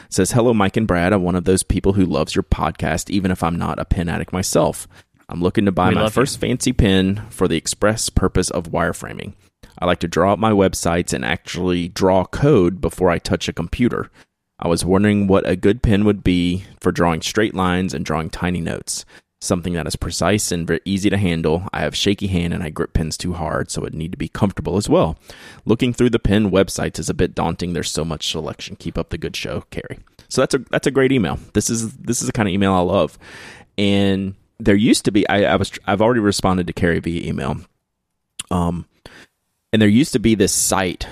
says, "Hello, Mike and Brad. I'm one of those people who loves your podcast, even if I'm not a pen addict myself. I'm looking to buy We my first fancy pen for the express purpose of wireframing." I like to draw up my websites and actually draw code before I touch a computer. I was wondering what a good pen would be for drawing straight lines and drawing tiny notes. Something that is precise and very easy to handle. I have shaky hand and I grip pens too hard, so it need to be comfortable as well. Looking through the pen websites is a bit daunting. There's so much selection. Keep up the good show, Carrie. So that's a that's a great email. This is this is the kind of email I love. And there used to be I, I was I've already responded to Carrie via email. Um and there used to be this site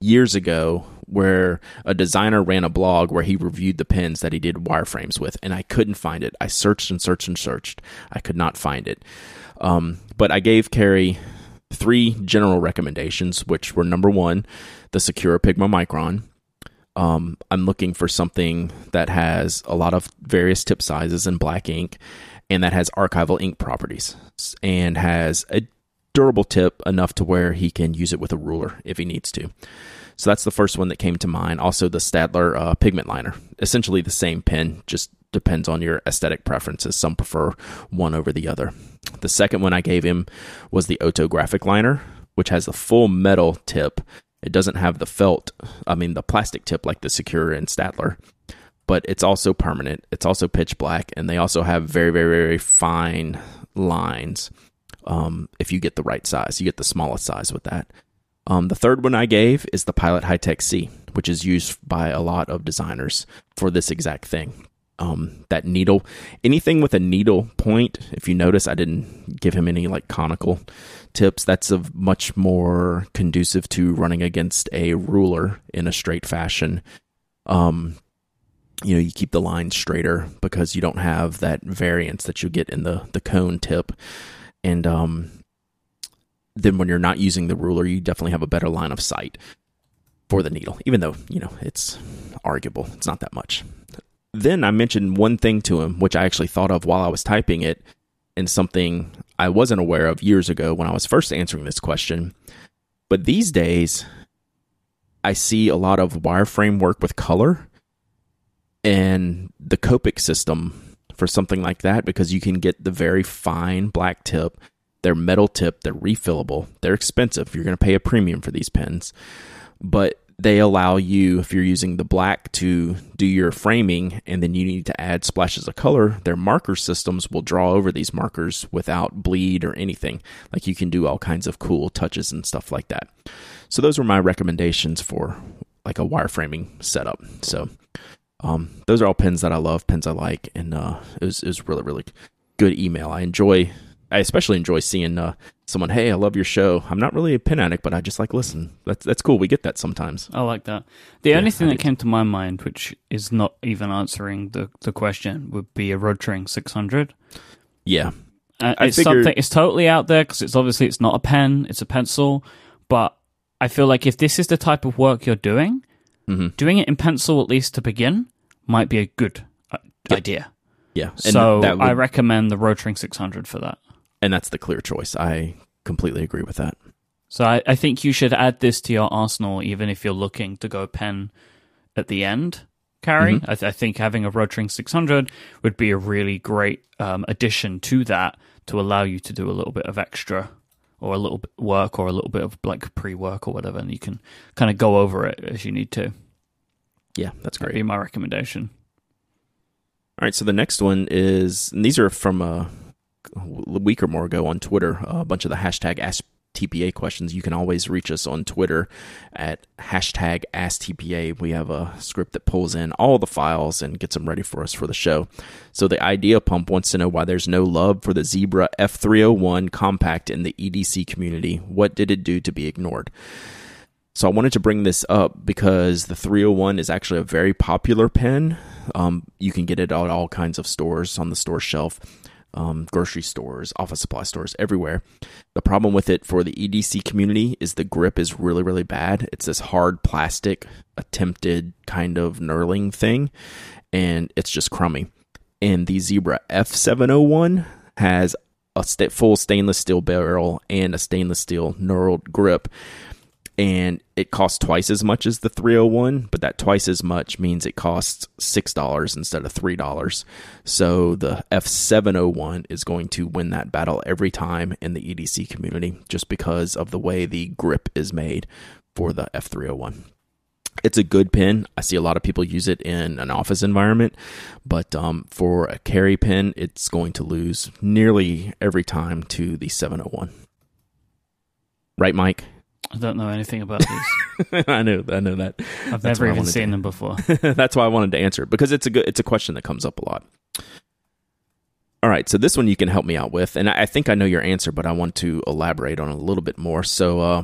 years ago where a designer ran a blog where he reviewed the pens that he did wireframes with, and I couldn't find it. I searched and searched and searched. I could not find it. Um, but I gave Carrie three general recommendations, which were number one, the Sakura Pigma Micron. Um, I'm looking for something that has a lot of various tip sizes in black ink and that has archival ink properties and has a durable tip enough to where he can use it with a ruler if he needs to. So that's the first one that came to mind. Also, the Staedtler uh, pigment liner, essentially the same pen, just depends on your aesthetic preferences. Some prefer one over the other. The second one I gave him was the Otographic liner, which has a full metal tip. It doesn't have the felt, I mean, the plastic tip like the Sakura and Staedtler, but it's also permanent. It's also pitch black, and they also have very, very, very fine lines. Um, if you get the right size, you get the smallest size with that. Um, the third one I gave is the Pilot Hi-Tec-C, which is used by a lot of designers for this exact thing. Um, that needle, anything with a needle point, if you notice, I didn't give him any like conical tips. That's a much more conducive to running against a ruler in a straight fashion. Um, you know, you keep the line straighter because you don't have that variance that you get in the the cone tip. And um, then when you're not using the ruler, you definitely have a better line of sight for the needle, even though, you know, it's arguable. It's not that much. Then I mentioned one thing to him, which I actually thought of while I was typing it, and something I wasn't aware of years ago when I was first answering this question. But these days, I see a lot of wireframe work with color and the Copic system for something like that because you can get the very fine black tip. They're metal tip, they're refillable, they're expensive. You're going to pay a premium for these pens. But they allow you, if you're using the black, to do your framing and then you need to add splashes of color. Their marker systems will draw over these markers without bleed or anything. Like you can do all kinds of cool touches and stuff like that. So, those were my recommendations for like a wireframing setup. So, um, those are all pens that I love, pens I like, and uh, it was it was really really good email. I enjoy, I especially enjoy seeing uh, someone, hey, I love your show. I'm not really a pen addict, but I just like listen. That's that's cool. We get that sometimes. I like that. The yeah, only thing that came to my mind, which is not even answering the the question, would be a Rotring 600. Yeah, uh, it's figured... something. It's totally out there because it's obviously it's not a pen, it's a pencil. But I feel like if this is the type of work you're doing, mm-hmm. doing it in pencil at least to begin might be a good uh, yep. idea. Yeah. And so would, I recommend the Rotring 600 for that. And that's the clear choice. I completely agree with that. So I, I think you should add this to your arsenal, even if you're looking to go pen at the end. Carry. Mm-hmm. I, th- I, think having a Rotring 600 would be a really great um, addition to that to allow you to do a little bit of extra or a little bit work or a little bit of like pre-work or whatever, and you can kind of go over it as you need to. Yeah, that's great. That'd be my recommendation. All right, so the next one is, and these are from a, a week or more ago on Twitter. a bunch of the hashtag Ask TPA questions. You can always reach us on Twitter at hashtag AskTPA. We have a script that pulls in all the files and gets them ready for us for the show. So the Idea Pump wants to know why there's no love for the Zebra F301 compact in the EDC community. What did it do to be ignored? So I wanted to bring this up because the 301 is actually a very popular pen. Um, you can get it at all kinds of stores on the store shelf, um, grocery stores, office supply stores, everywhere. The problem with it for the EDC community is the grip is really, really bad. It's this hard plastic, attempted kind of knurling thing, and it's just crummy. And the Zebra F701 has a full stainless steel barrel and a stainless steel knurled grip and it costs twice as much as the 301 but that twice as much means it costs $6 instead of $3 so the f701 is going to win that battle every time in the edc community just because of the way the grip is made for the f301 it's a good pin. I see a lot of people use it in an office environment, but um, for a carry pin, it's going to lose nearly every time to the 701. Right, Mike? I don't know anything about these. I know, I know that. I've That's never even seen to, them before. That's why I wanted to answer because it's a good, it's a question that comes up a lot. All right, so this one you can help me out with, and I think I know your answer, but I want to elaborate on a little bit more. So, uh,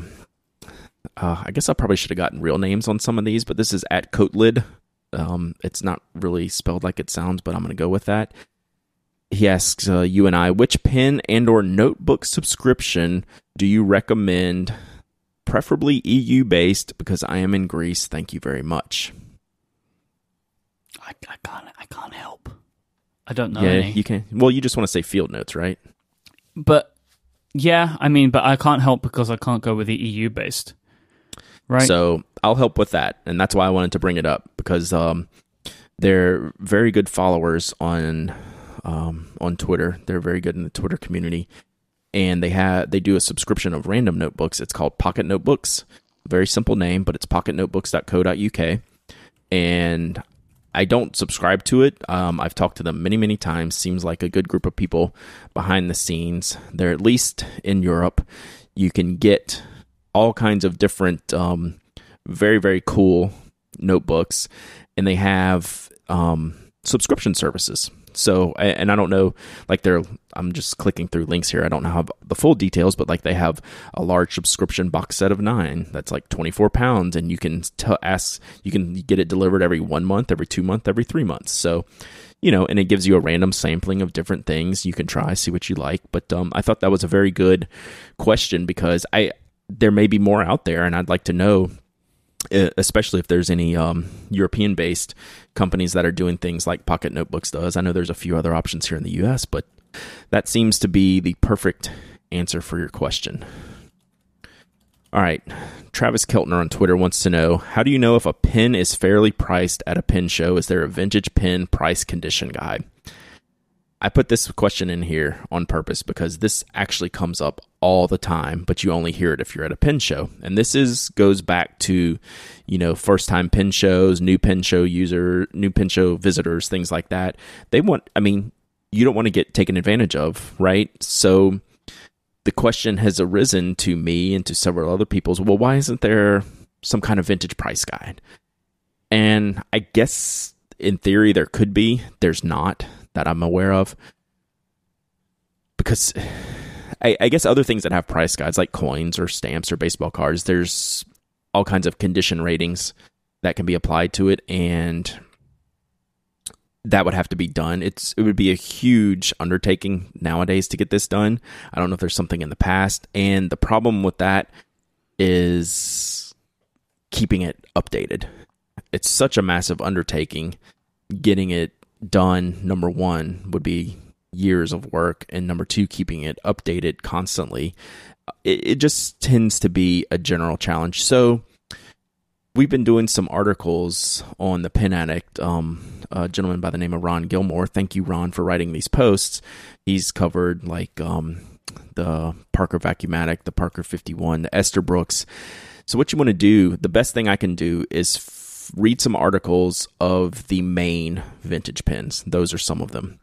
uh, I guess I probably should have gotten real names on some of these, but this is at Coatlid. Um, it's not really spelled like it sounds, but I'm going to go with that. He asks uh, you and I, which pen and or notebook subscription do you recommend preferably EU based because I am in Greece. Thank you very much. I, I can't I can't help. I don't know. Yeah, any. you can. Well, you just want to say field notes, right? But yeah, I mean, but I can't help because I can't go with the EU based. Right. So I'll help with that, and that's why I wanted to bring it up because um, they're very good followers on um, on Twitter. They're very good in the Twitter community, and they have they do a subscription of random notebooks. It's called Pocket Notebooks. Very simple name, but it's pocketnotebooks.co.uk. And I don't subscribe to it. Um, I've talked to them many, many times. Seems like a good group of people behind the scenes. They're at least in Europe. You can get all kinds of different, um, very, very cool notebooks, and they have um, subscription services. So, and I don't know, like their, I'm just clicking through links here. I don't have the full details, but like they have a large subscription box set of nine that's like 24 pounds, and you can tell ask you can get it delivered every one month, every two month, every three months. So you know, and it gives you a random sampling of different things you can try, see what you like. But um, I thought that was a very good question because I there may be more out there, and I'd like to know, especially if there's any um, European based companies that are doing things like Pocket Notebooks does. I know there's a few other options here in the U.S., but that seems to be the perfect answer for your question. All right. Travis Keltner on Twitter wants to know How do you know if a pin is fairly priced at a pin show? Is there a vintage pin price condition guide? I put this question in here on purpose because this actually comes up all the time, but you only hear it if you're at a pin show. And this is goes back to, you know, first time pin shows, new pin show user, new pin show visitors, things like that. They want I mean, you don't want to get taken advantage of, right? So the question has arisen to me and to several other people's well why isn't there some kind of vintage price guide? And i guess in theory there could be. There's not that i'm aware of. Because I, I guess other things that have price guides like coins or stamps or baseball cards there's all kinds of condition ratings that can be applied to it. And that would have to be done. It's it would be a huge undertaking nowadays to get this done. I don't know if there's something in the past, and the problem with that is keeping it updated. It's such a massive undertaking. Getting it done, number one, would be years of work, and number two, keeping it updated constantly. It, it just tends to be a general challenge. So we've been doing some articles on the Pen Addict. Um, a gentleman by the name of Ron Gilmore. Thank you, Ron, for writing these posts. He's covered like um, the Parker Vacuumatic, the Parker 51, the Esther Esterbrooks. So, what you want to do, the best thing I can do is f- read some articles of the main vintage pins. Those are some of them,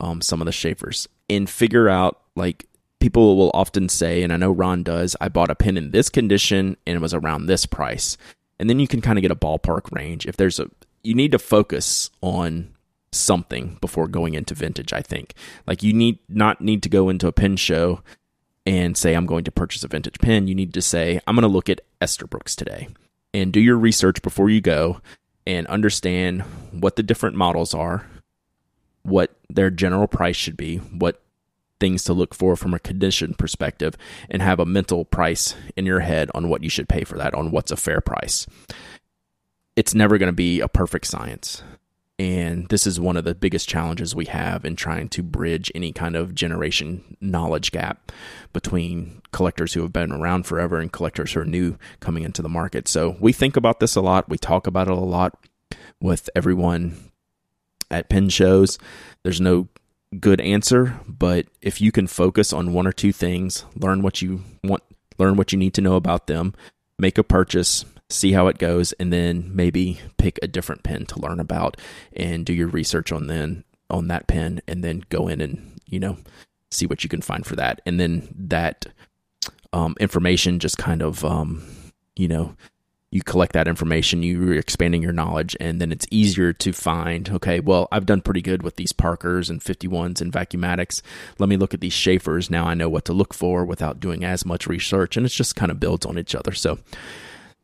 um, some of the Sheaffers, and figure out like people will often say, and I know Ron does, I bought a pin in this condition and it was around this price and then you can kind of get a ballpark range. If there's a, you need to focus on something before going into vintage. I think like you need not need to go into a pin show and say I'm going to purchase a vintage pin. You need to say I'm going to look at Esterbrooks today and do your research before you go and understand what the different models are, what their general price should be, what things to look for from a condition perspective and have a mental price in your head on what you should pay for that, on what's a fair price. It's never going to be a perfect science. And this is one of the biggest challenges we have in trying to bridge any kind of generation knowledge gap between collectors who have been around forever and collectors who are new coming into the market. So we think about this a lot. We talk about it a lot with everyone at pin shows. There's no good answer, but if you can focus on one or two things, learn what you want, learn what you need to know about them, make a purchase, see how it goes, and then maybe pick a different pen to learn about and do your research on then on that pen and then go in and, you know, see what you can find for that. And then that um, information just kind of um, you know, you collect that information, you're expanding your knowledge, and then it's easier to find, okay, well, I've done pretty good with these Parkers and 51s and Vacuumatics. Let me look at these Sheaffers. Now I know what to look for without doing as much research, and it just kind of builds on each other. So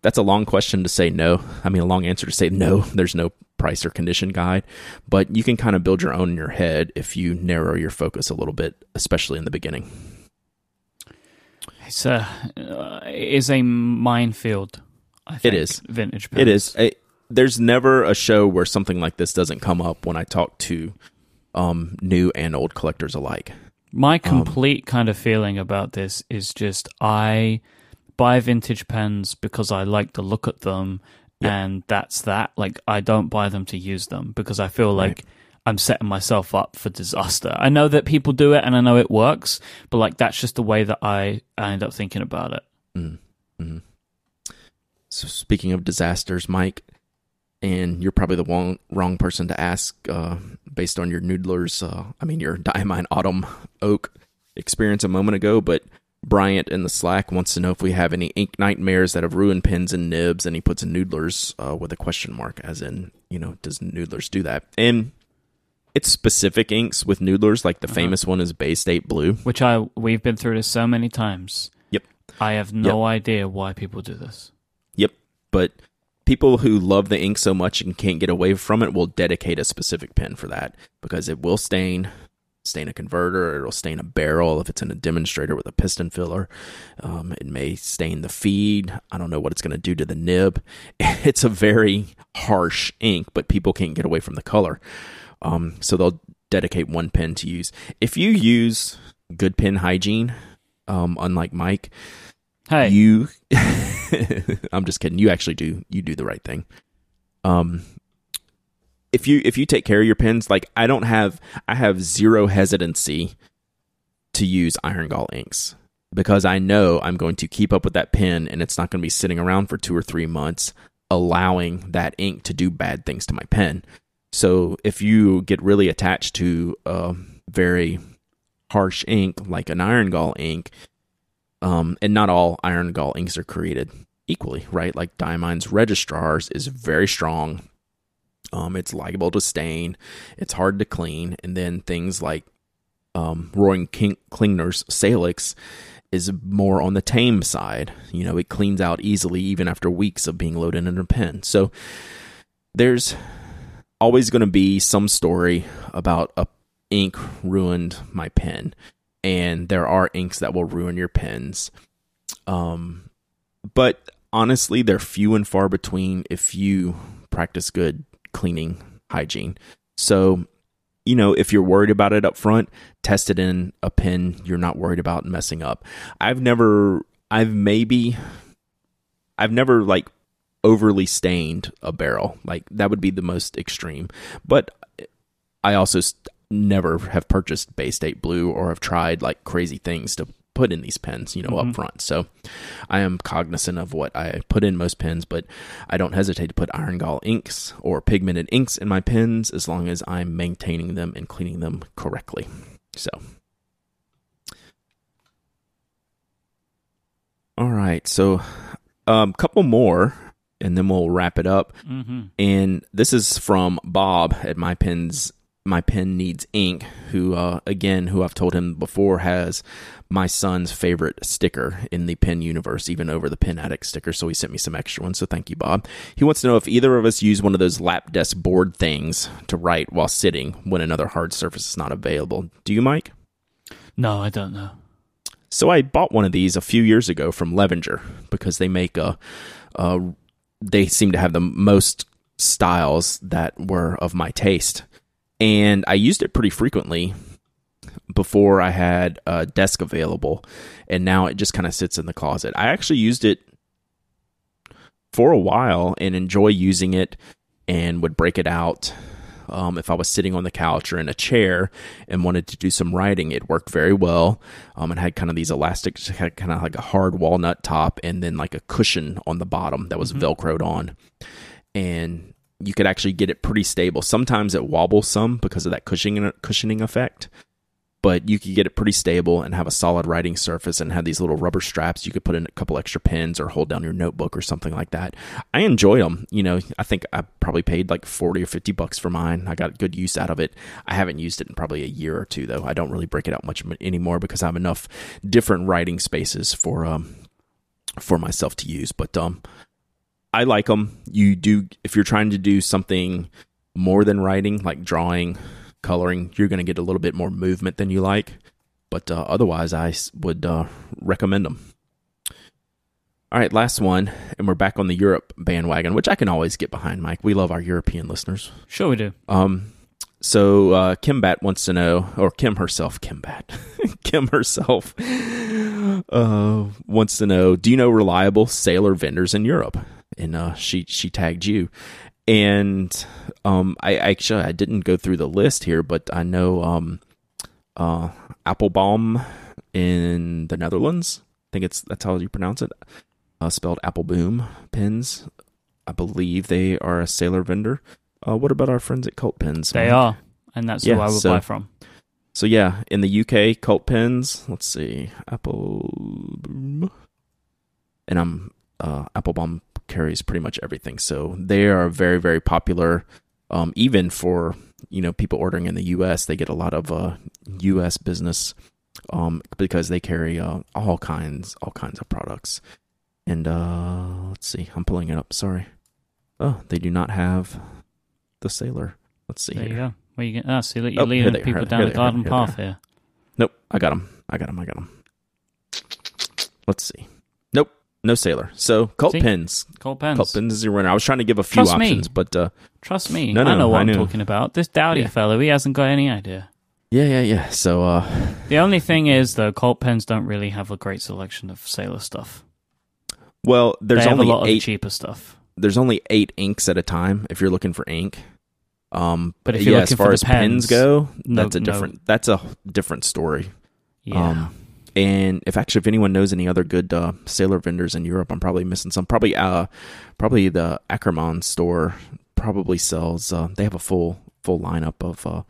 that's a long question to say no. I mean, a long answer to say no. There's no price or condition guide, but you can kind of build your own in your head if you narrow your focus a little bit, especially in the beginning. It's a, uh, is a minefield think, it is vintage. Pens. It is. It, there's never a show where something like this doesn't come up when I talk to um, new and old collectors alike. My um, complete um, kind of feeling about this is just I buy vintage pens because I like to look at them, yeah. and that's that. Like I don't buy them to use them because I feel like. Right. I'm setting myself up for disaster. I know that people do it and I know it works, but like that's just the way that I, I end up thinking about it. Mm-hmm. So speaking of disasters, Mike, and you're probably the wrong, wrong person to ask uh, based on your noodlers. Uh, I mean, your Diamine Autumn Oak experience a moment ago, but Bryant in the Slack wants to know if we have any ink nightmares that have ruined pens and nibs, and he puts in noodlers uh, with a question mark, as in, you know, does noodlers do that? And it's specific inks with noodlers. Like the Uh-huh. famous one is Bay State Blue. Which I we've been through this so many times. Yep. I have no idea why people do this. But people who love the ink so much and can't get away from it will dedicate a specific pen for that because it will stain stain a converter it'll stain a barrel if it's in a demonstrator with a piston filler. Um, it may stain the feed. I don't know what it's going to do to the nib. It's a very harsh ink but people can't get away from the color. Um, so they'll dedicate one pen to use. If you use good pen hygiene um, unlike mike Hey, you i'm just kidding. You actually do you do the right thing. Um if you if you take care of your pens like i don't have i have zero hesitancy to use iron gall inks because i know i'm going to keep up with that pen and it's not going to be sitting around for two or three months allowing that ink to do bad things to my pen. So if you get really attached to a very harsh ink like an iron gall ink um, and not all iron gall inks are created equally, right? Like Diamine's registrars is very strong. Um, it's liable to stain. It's hard to clean, and then things like um, Roaring King- Klingner's Salix is more on the tame side. You know, it cleans out easily even after weeks of being loaded in a pen. So there's always going to be some story about a ink ruined my pen and there are inks that will ruin your pens. Um, but honestly, they're few and far between if you practice good cleaning hygiene. So, you know, if you're worried about it up front, test it in a pen you're not worried about messing up. I've never, I've maybe, I've never like overly stained a barrel. Like that would be the most extreme. But I also never have purchased Bay State Blue or have tried like crazy things to put in these pens, you know, up front. So I am cognizant of what I put in most pens, but I don't hesitate to put iron gall inks or pigmented inks in my pens as long as I'm maintaining them and cleaning them correctly. So All right. So um couple more and then we'll wrap it up. hmm And this is from Bob at my pens my pen needs ink who uh, again who i've told him before has my son's favorite sticker in the pen universe even over the pen addict sticker so he sent me some extra ones so thank you bob he wants to know if either of us use one of those lap desk board things to write while sitting when another hard surface is not available do you mike No, I don't know. so I bought one of these a few years ago from Levenger because they make a, a they seem to have the most styles that were of my taste. And I used it pretty frequently before I had a desk available, and now it just kind of sits in the closet. I actually used it for a while and enjoy using it and would break it out um, if I was sitting on the couch or in a chair and wanted to do some writing. It worked very well. Um, it had kind of these elastic, kind of like a hard walnut top and then like a cushion on the bottom that was velcroed on. And you could actually get it pretty stable. Sometimes it wobbles some because of that cushioning cushioning effect, but you could get it pretty stable and have a solid writing surface and have these little rubber straps you could put in a couple extra pens or hold down your notebook or something like that. I enjoy them. You know, I think I probably paid like 40 or 50 bucks for mine. I got good use out of it. I haven't used it in probably a year or two though. I don't really break it out much anymore because I have enough different writing spaces for um for myself to use, but um I like them. You do if you're trying to do something more than writing, like drawing, coloring, you're going to get a little bit more movement than you like. But uh, otherwise, I would uh, recommend them. All right, last one, and we're back on the Europe bandwagon, which I can always get behind, Mike. We love our European listeners. Sure, we do. Um, so uh, Kimbat wants to know, or Kim herself, Kimbat, Kim herself uh, wants to know, do you know reliable sailor vendors in Europe? And uh, she she tagged you, and um, I actually I didn't go through the list here, but I know um, uh, Applebaum in the Netherlands. I think it's that's how you pronounce it. Uh, spelled Appelboom pins. I believe they are a sailor vendor. Uh, what about our friends at Cult Pens? They are, and that's Yeah, who I would so- buy from. So yeah, in the UK, Cult Pens. Let's see, Apple, and I'm uh, Applebaum carries pretty much everything. So they are very very popular, um, even for you know people ordering in the U.S. They get a lot of uh, U.S. business um, because they carry uh, all kinds all kinds of products. And uh, let's see, I'm pulling it up. Sorry. Oh, they do not have the sailor. Let's see There you go. Where you get? Ah, see, you're Oh, leading they people down the garden here path here. Nope, I got them. I got them. I got them. Let's see. No sailor. So cult See? pins. Cult Pens. Cult Pens is your winner. I was trying to give a few Trust me. options, but uh, Trust me, No, I no, know what I I'm talking about. This Dowdy Yeah. fellow, he hasn't got any idea. yeah, yeah, yeah. So uh, The only thing is, though, Cult Pens don't really have a great selection of sailor stuff. well, there's only a lot eight. of cheaper stuff. there's only eight inks at a time if you're looking for ink. Um, But if you're yeah, looking as far for the as pens pens, go, no- that's a no. different. That's a different story. Yeah. Um, and if actually if anyone knows any other good uh, sailor vendors in Europe, I'm probably missing some. Probably uh, probably the Akkerman store probably sells. Uh, they have a full full lineup of. Uh,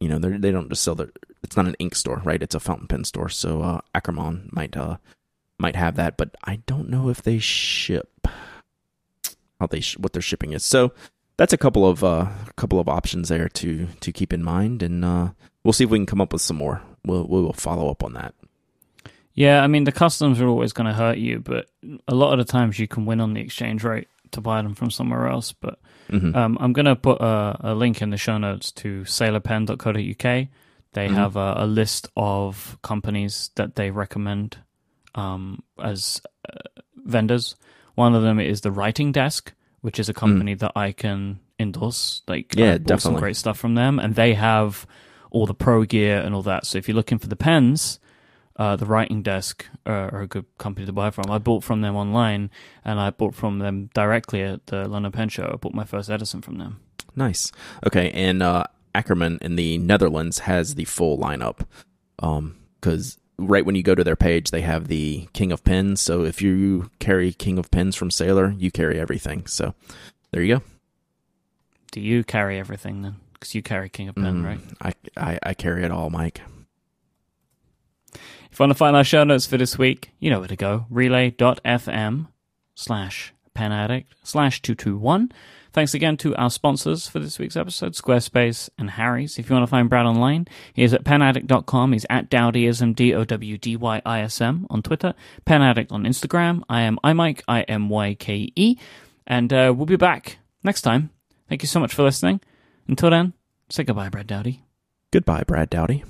you know, they don't just sell their. It's not an ink store, right? It's a fountain pen store. So uh, might uh might have that, but I don't know if they ship. How they sh- what their shipping is. So that's a couple of uh couple of options there to to keep in mind, and uh, we'll see if we can come up with some more. We'll we will follow up on that. Yeah, I mean, the customs are always going to hurt you, but a lot of the times you can win on the exchange rate to buy them from somewhere else. But Mhm. um, I'm going to put a, a link in the show notes to sailorpen.co.uk. They Mhm. have a, a list of companies that they recommend um, as uh, vendors. One of them is the Writing Desk, which is a company that I can endorse. Like, Mm. Yeah, I bought some definitely. great stuff from them, and they have all the pro gear and all that. So if you're looking for the pens, uh, the Writing Desk are, are a good company to buy from. I bought from them online, and I bought from them directly at the London Pen Show. I bought my first Edison from them. Nice. Okay, and uh, Akkerman in the Netherlands has the full lineup. Um, because right when you go to their page, they have the King of Pens. So if you carry King of Pens from Sailor, you carry everything. So there you go. Do you carry everything then? Because you carry King of Pen, Mm, right? I, I I carry it all, Mike. If you want to find our show notes for this week, you know where to go. Relay.fm slash penaddict slash 221. Thanks again to our sponsors for this week's episode, Squarespace and Harry's. If you want to find Brad online, he is at penaddict.com. He's at Dowdyism, D-O-W-D-Y-I-S-M on Twitter. Penaddict on Instagram. I am iMyke, I-M-Y-K-E. And uh, we'll be back next time. Thank you so much for listening. Until then, say goodbye, Brad Dowdy. Goodbye, Brad Dowdy.